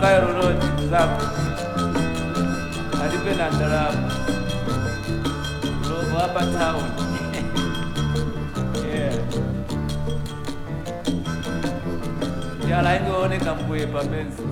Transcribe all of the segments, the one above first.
kayo lolote mzapo alipe na ndalama lovo hapa town. Yala ingeoneka mbwepa menzi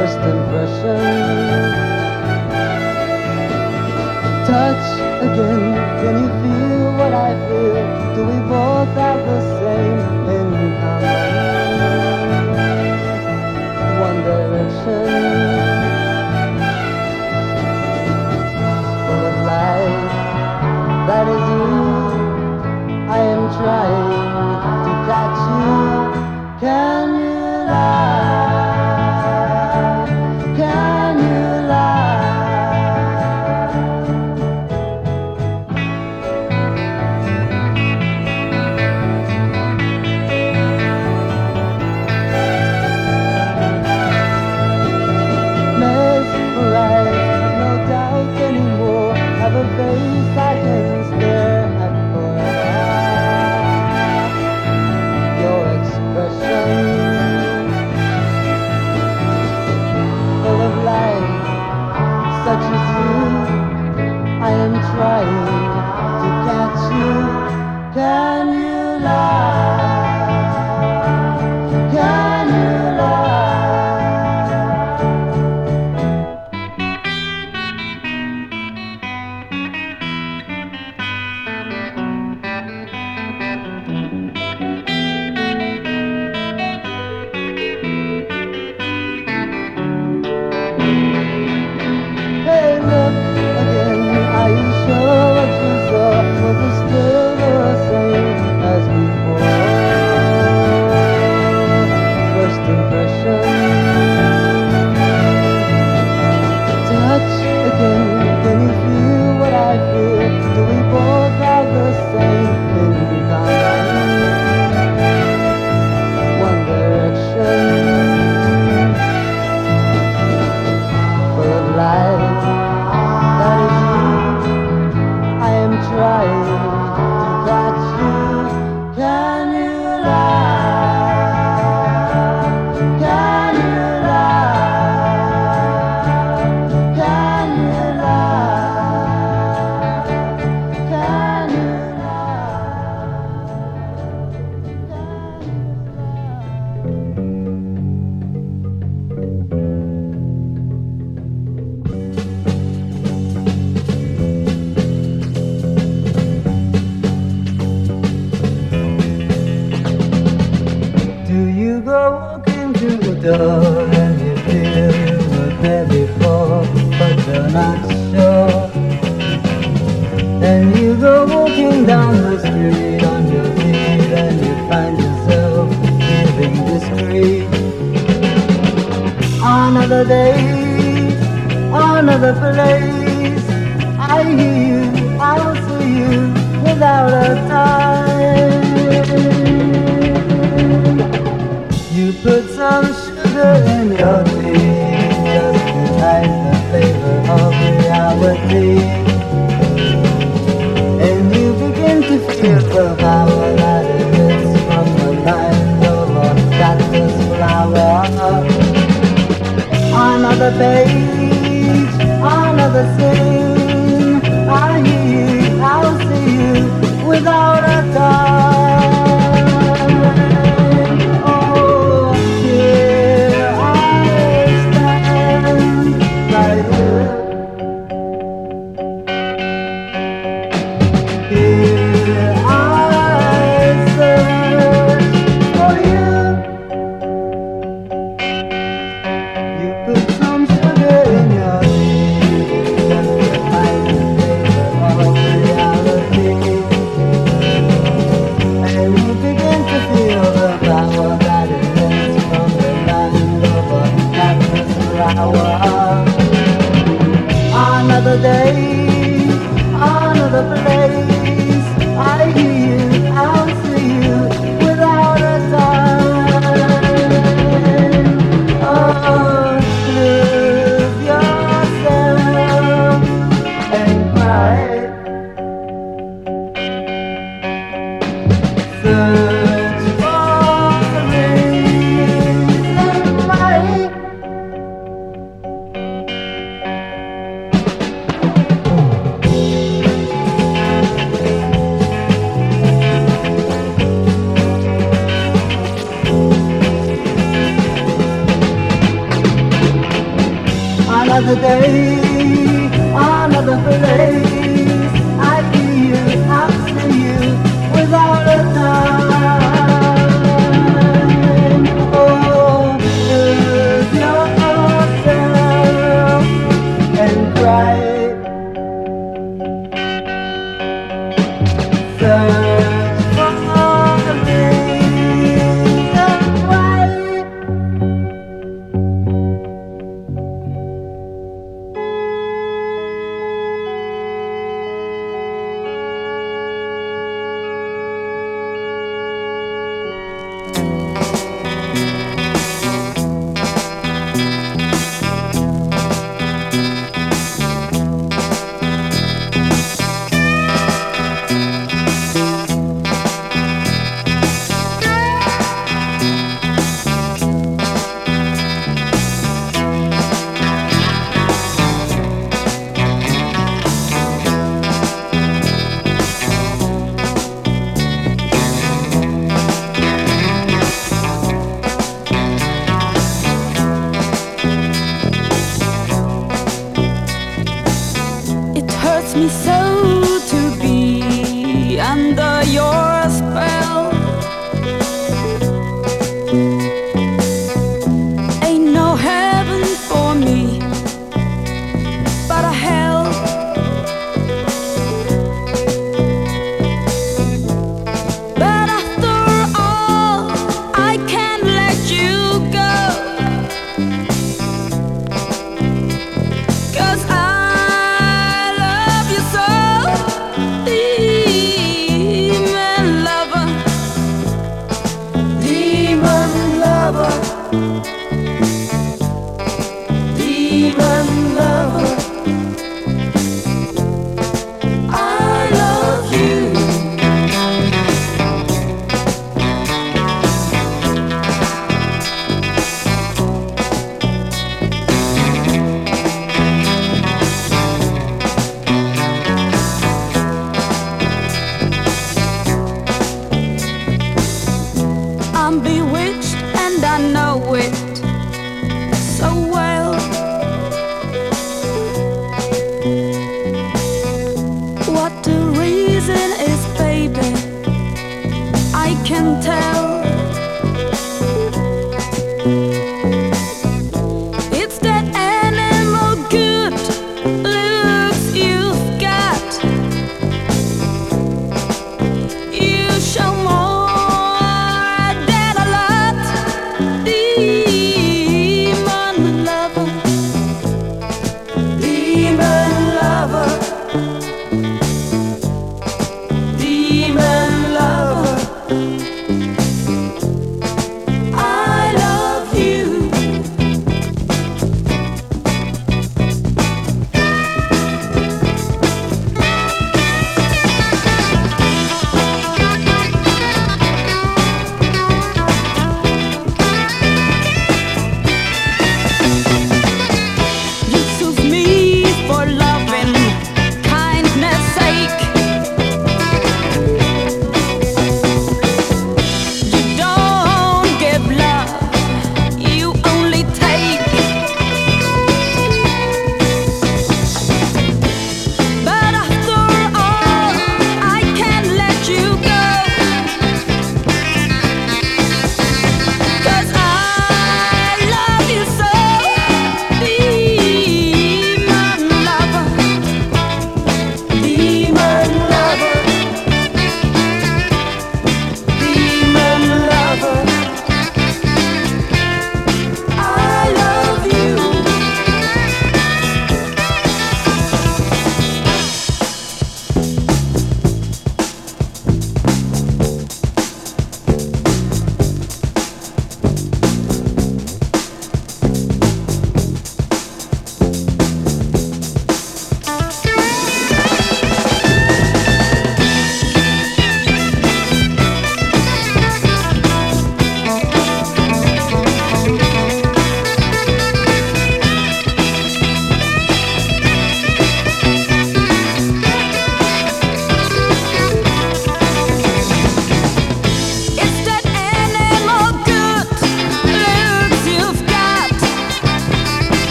First impression.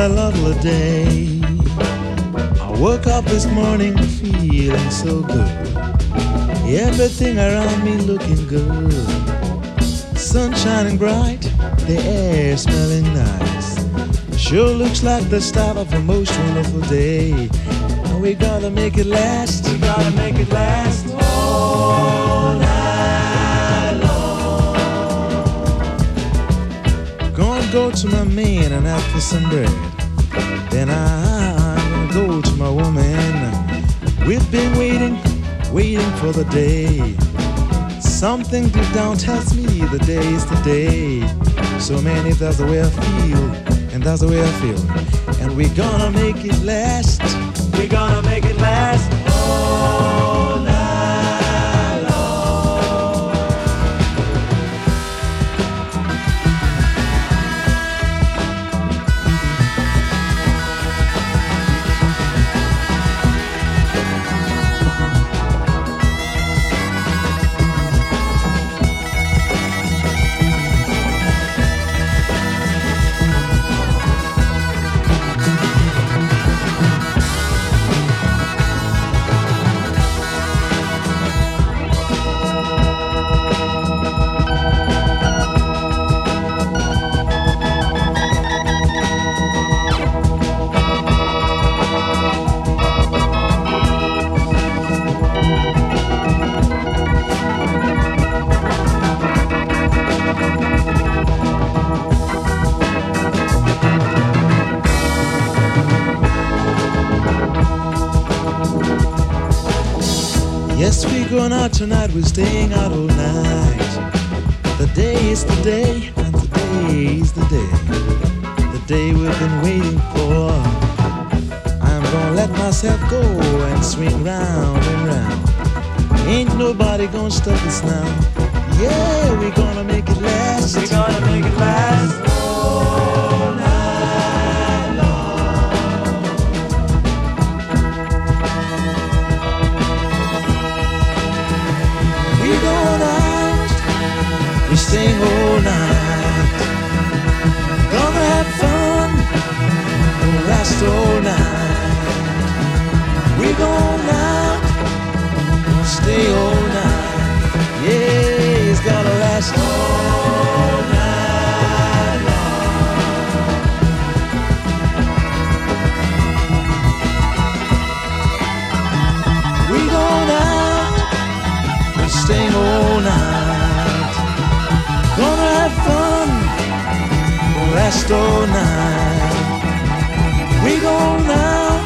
A lovely day. I woke up this morning feeling so good. Everything around me looking good. Sun shining bright, the air smelling nice. Sure looks like the start of a most wonderful day. And we gotta make it last. We gotta make it last Go to my man and ask for some bread. Then I'm gonna go to my woman. We've been waiting, waiting for the day. Something deep down tells me the day is today. So man, if that's the way I feel, and that's the way I feel, and we're gonna make it last. We're gonna make it last out staying out all night. The day is the day, and today is the day. The day we've been waiting for. I'm gonna let myself go and swing round and round. Ain't nobody gonna stop us now. Yeah, we're gonna make it last. We're gonna make it last. All night. We going out, stay all night. Yeah, it's gonna last all night night. Gonna have fun, last all night. We going out,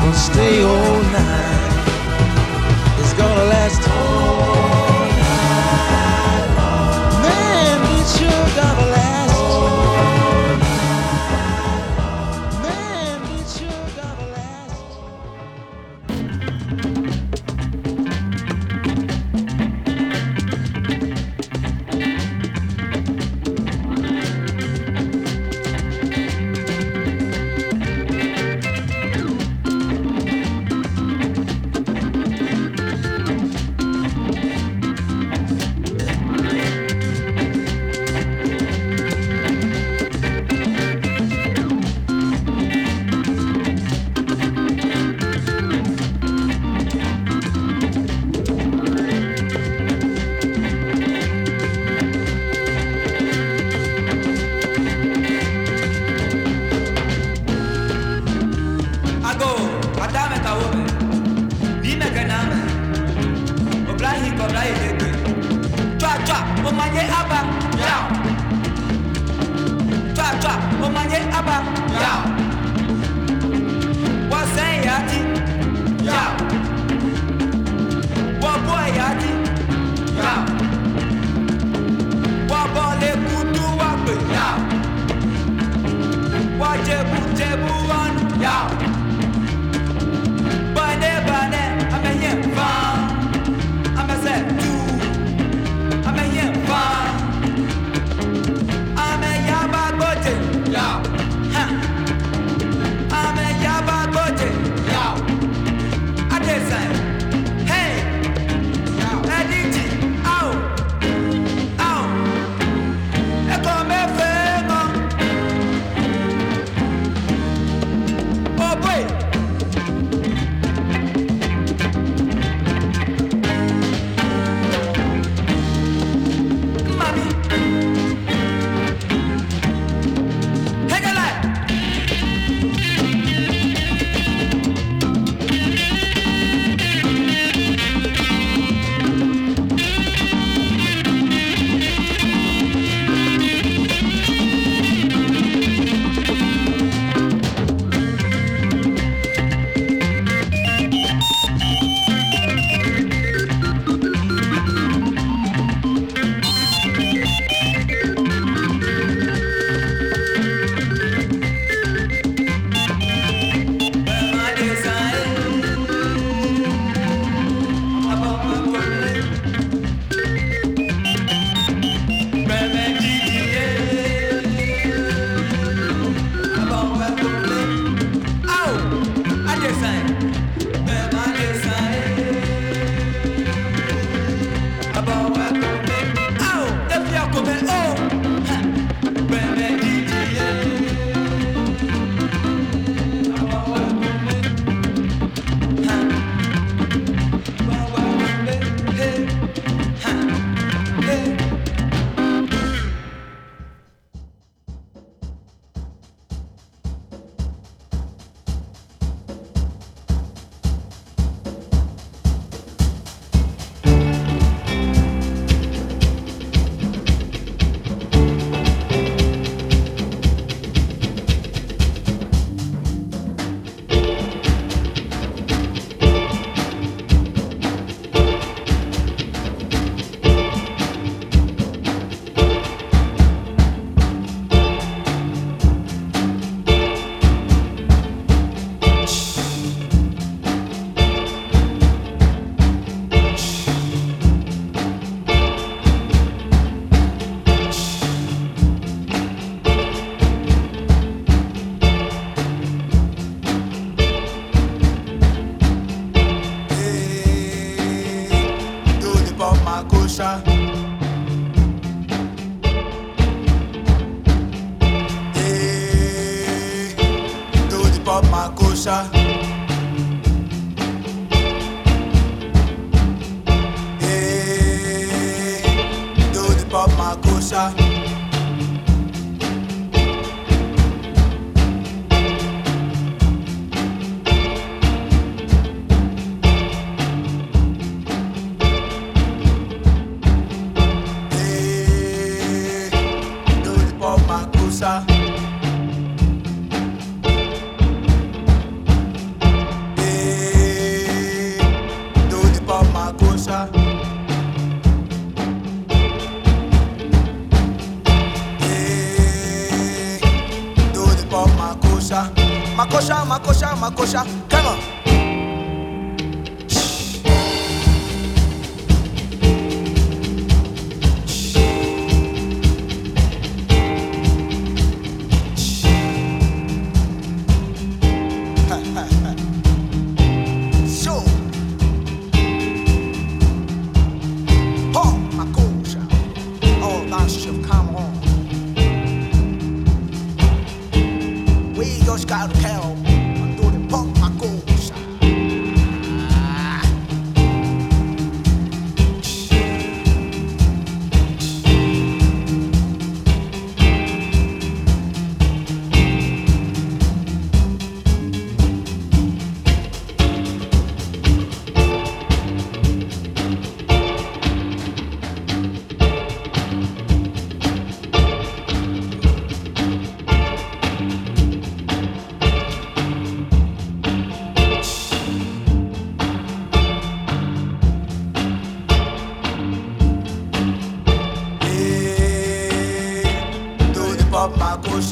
gonna stay all night. It's gonna last all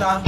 achar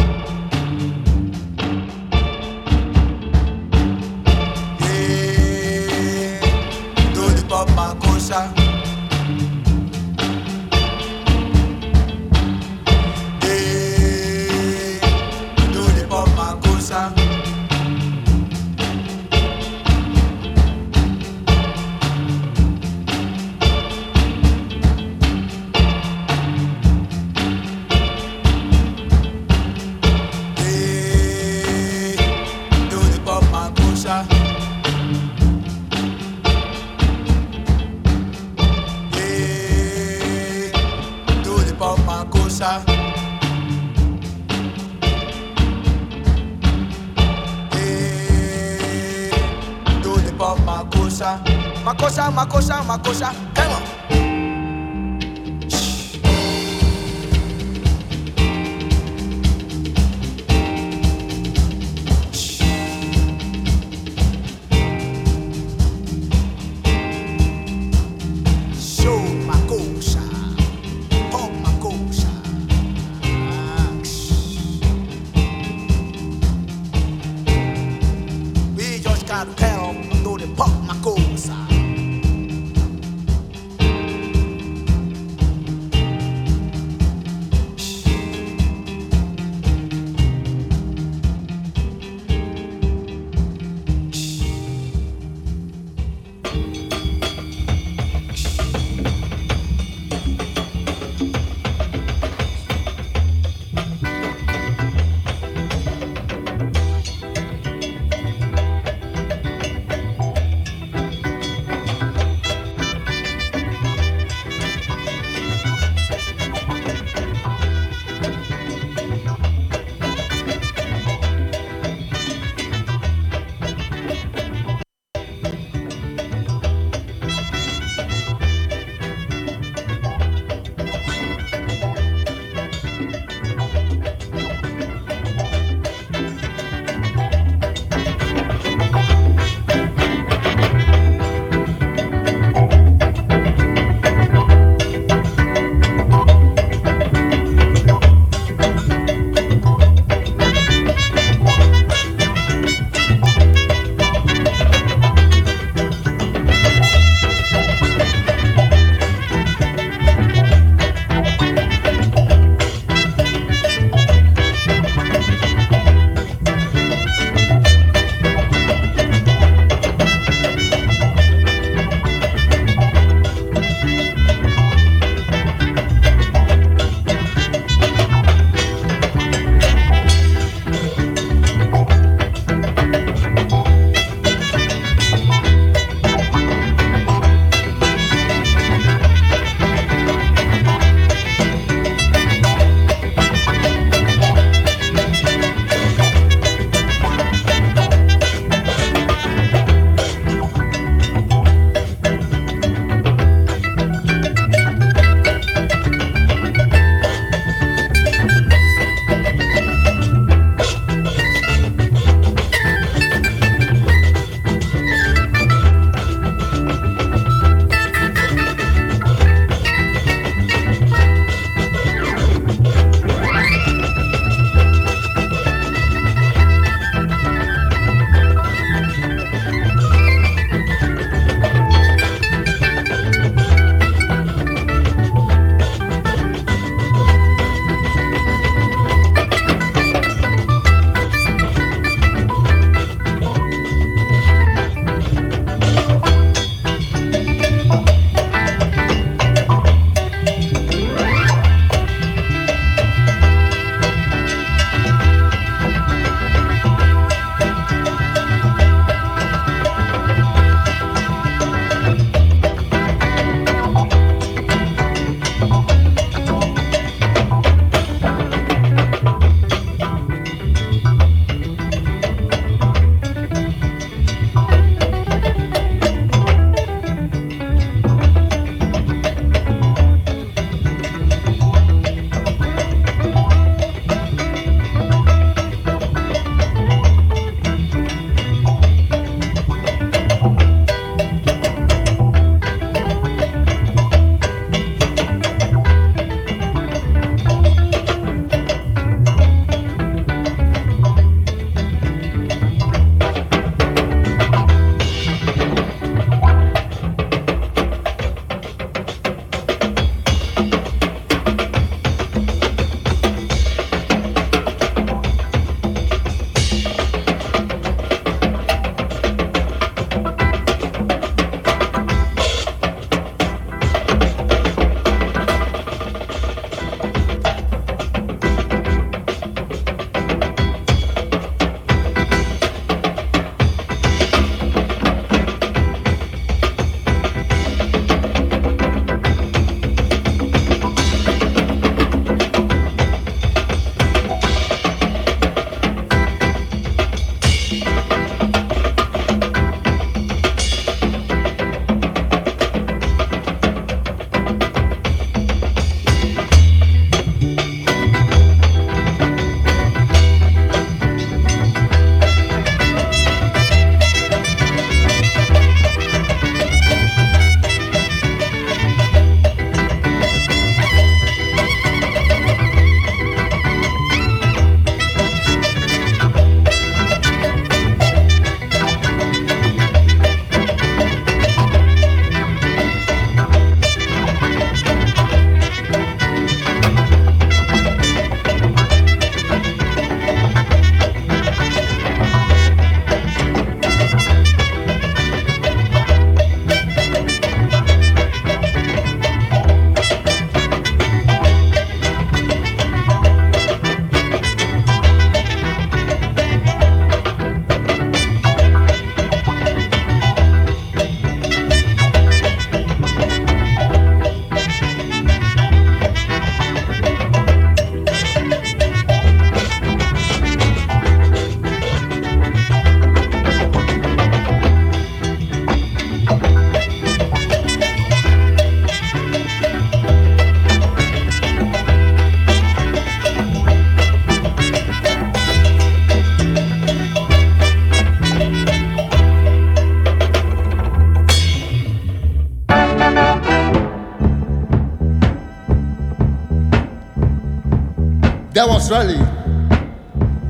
There was really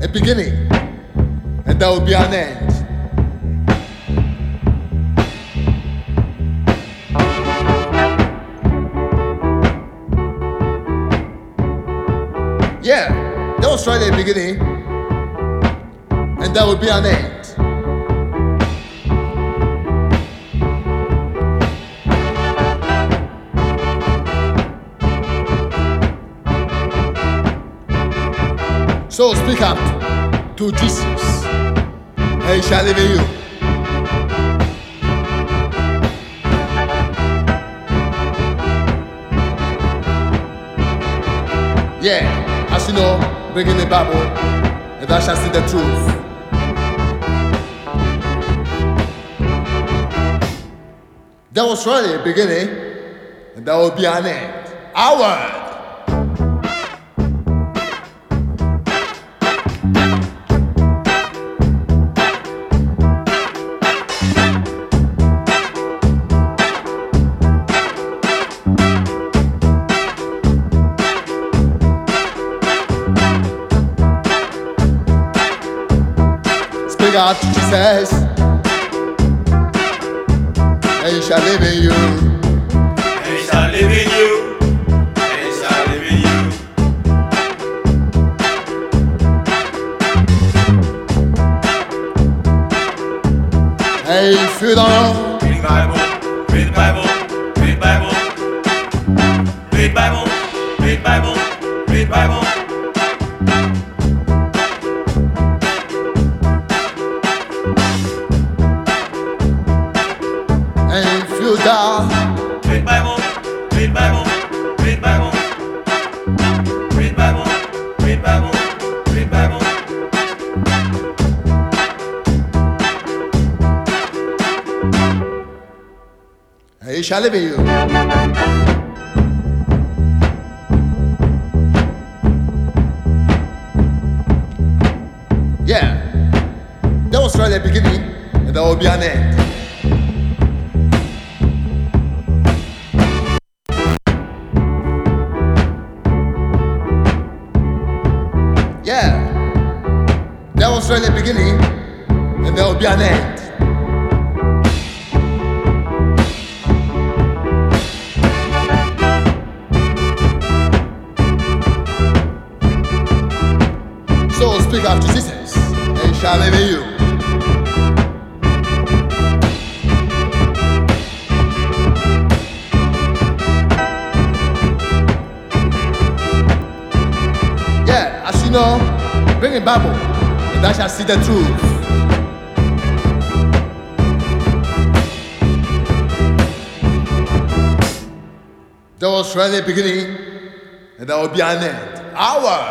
a beginning, and there will be an end. Yeah, there was really a beginning, and there will be an end. So speak up to Jesus, and he shall live in you. Yeah, as you know, bringing the Bible, and thou shalt see the truth. There was really a beginning, and there will be an end. Our Jesus, and shall live in you. And he shall live in you. And he shall live in you. And if you don't and he the truth. There was really a beginning, and there will be an end. Our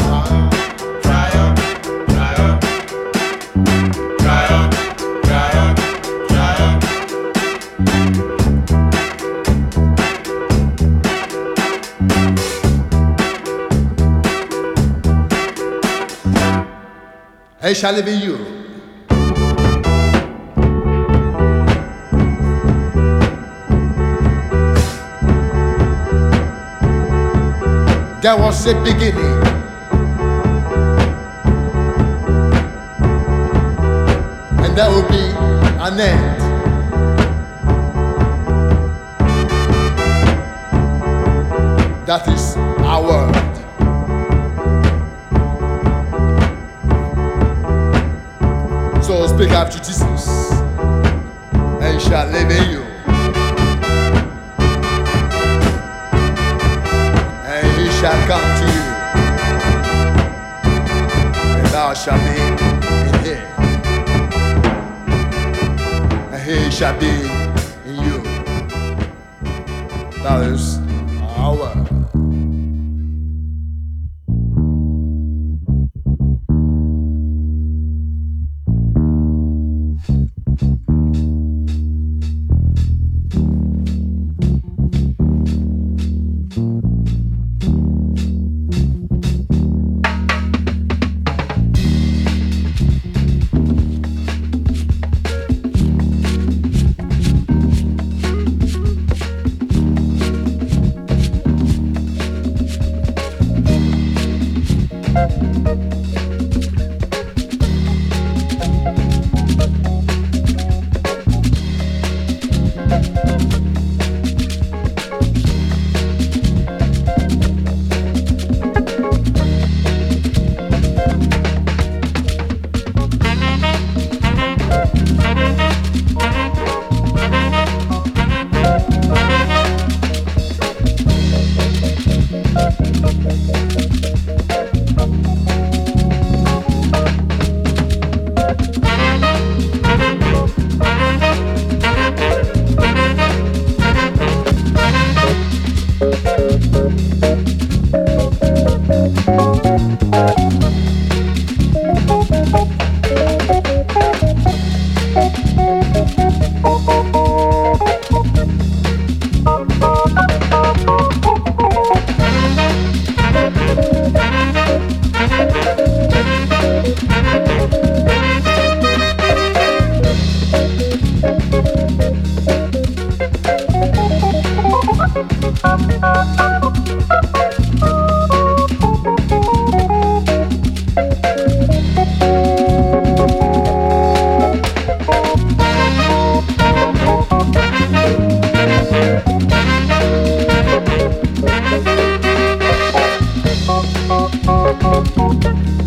he shall in you. There was a beginning. And there will be an end.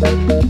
Bye.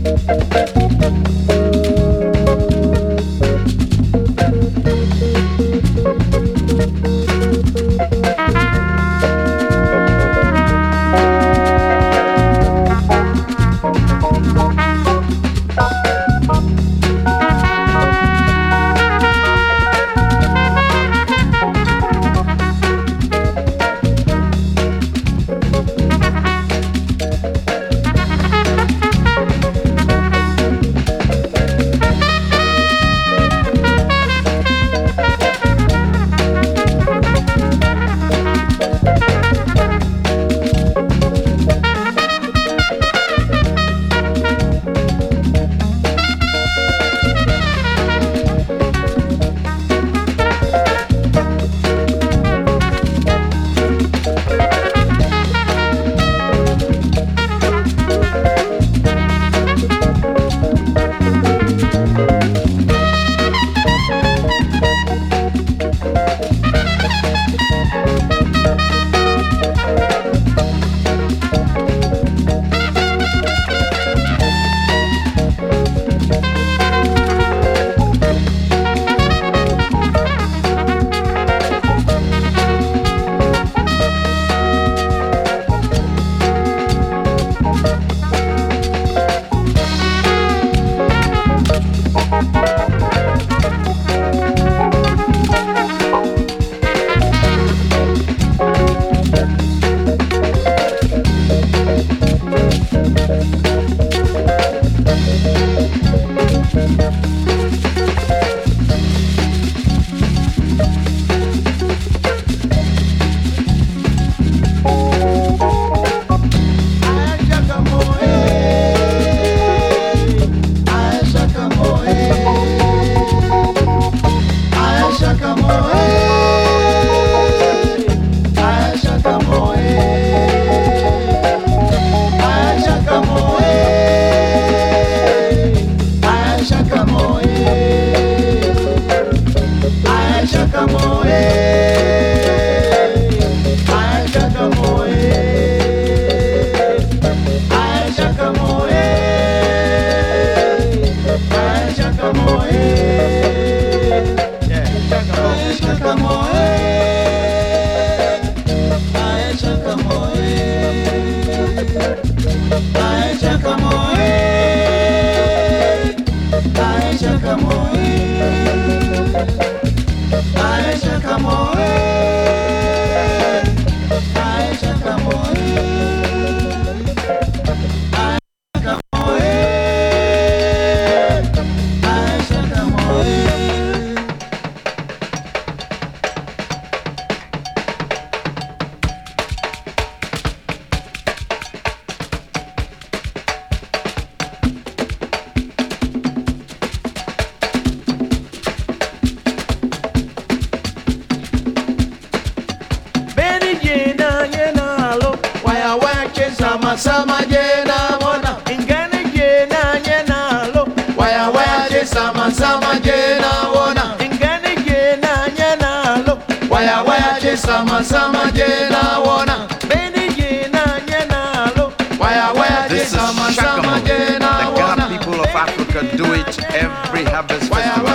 Do it every harvest festival.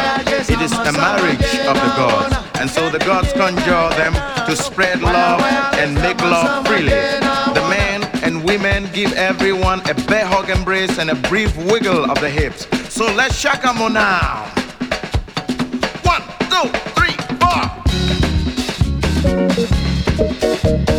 It is a marriage of the gods. And so the gods conjure them to spread love and make love freely. The men and women give everyone a bear hug embrace and a brief wiggle of the hips. So let's shakamo now. One, two, three, four.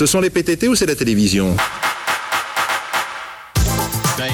Ce sont les PTT ou c'est la télévision? Ben.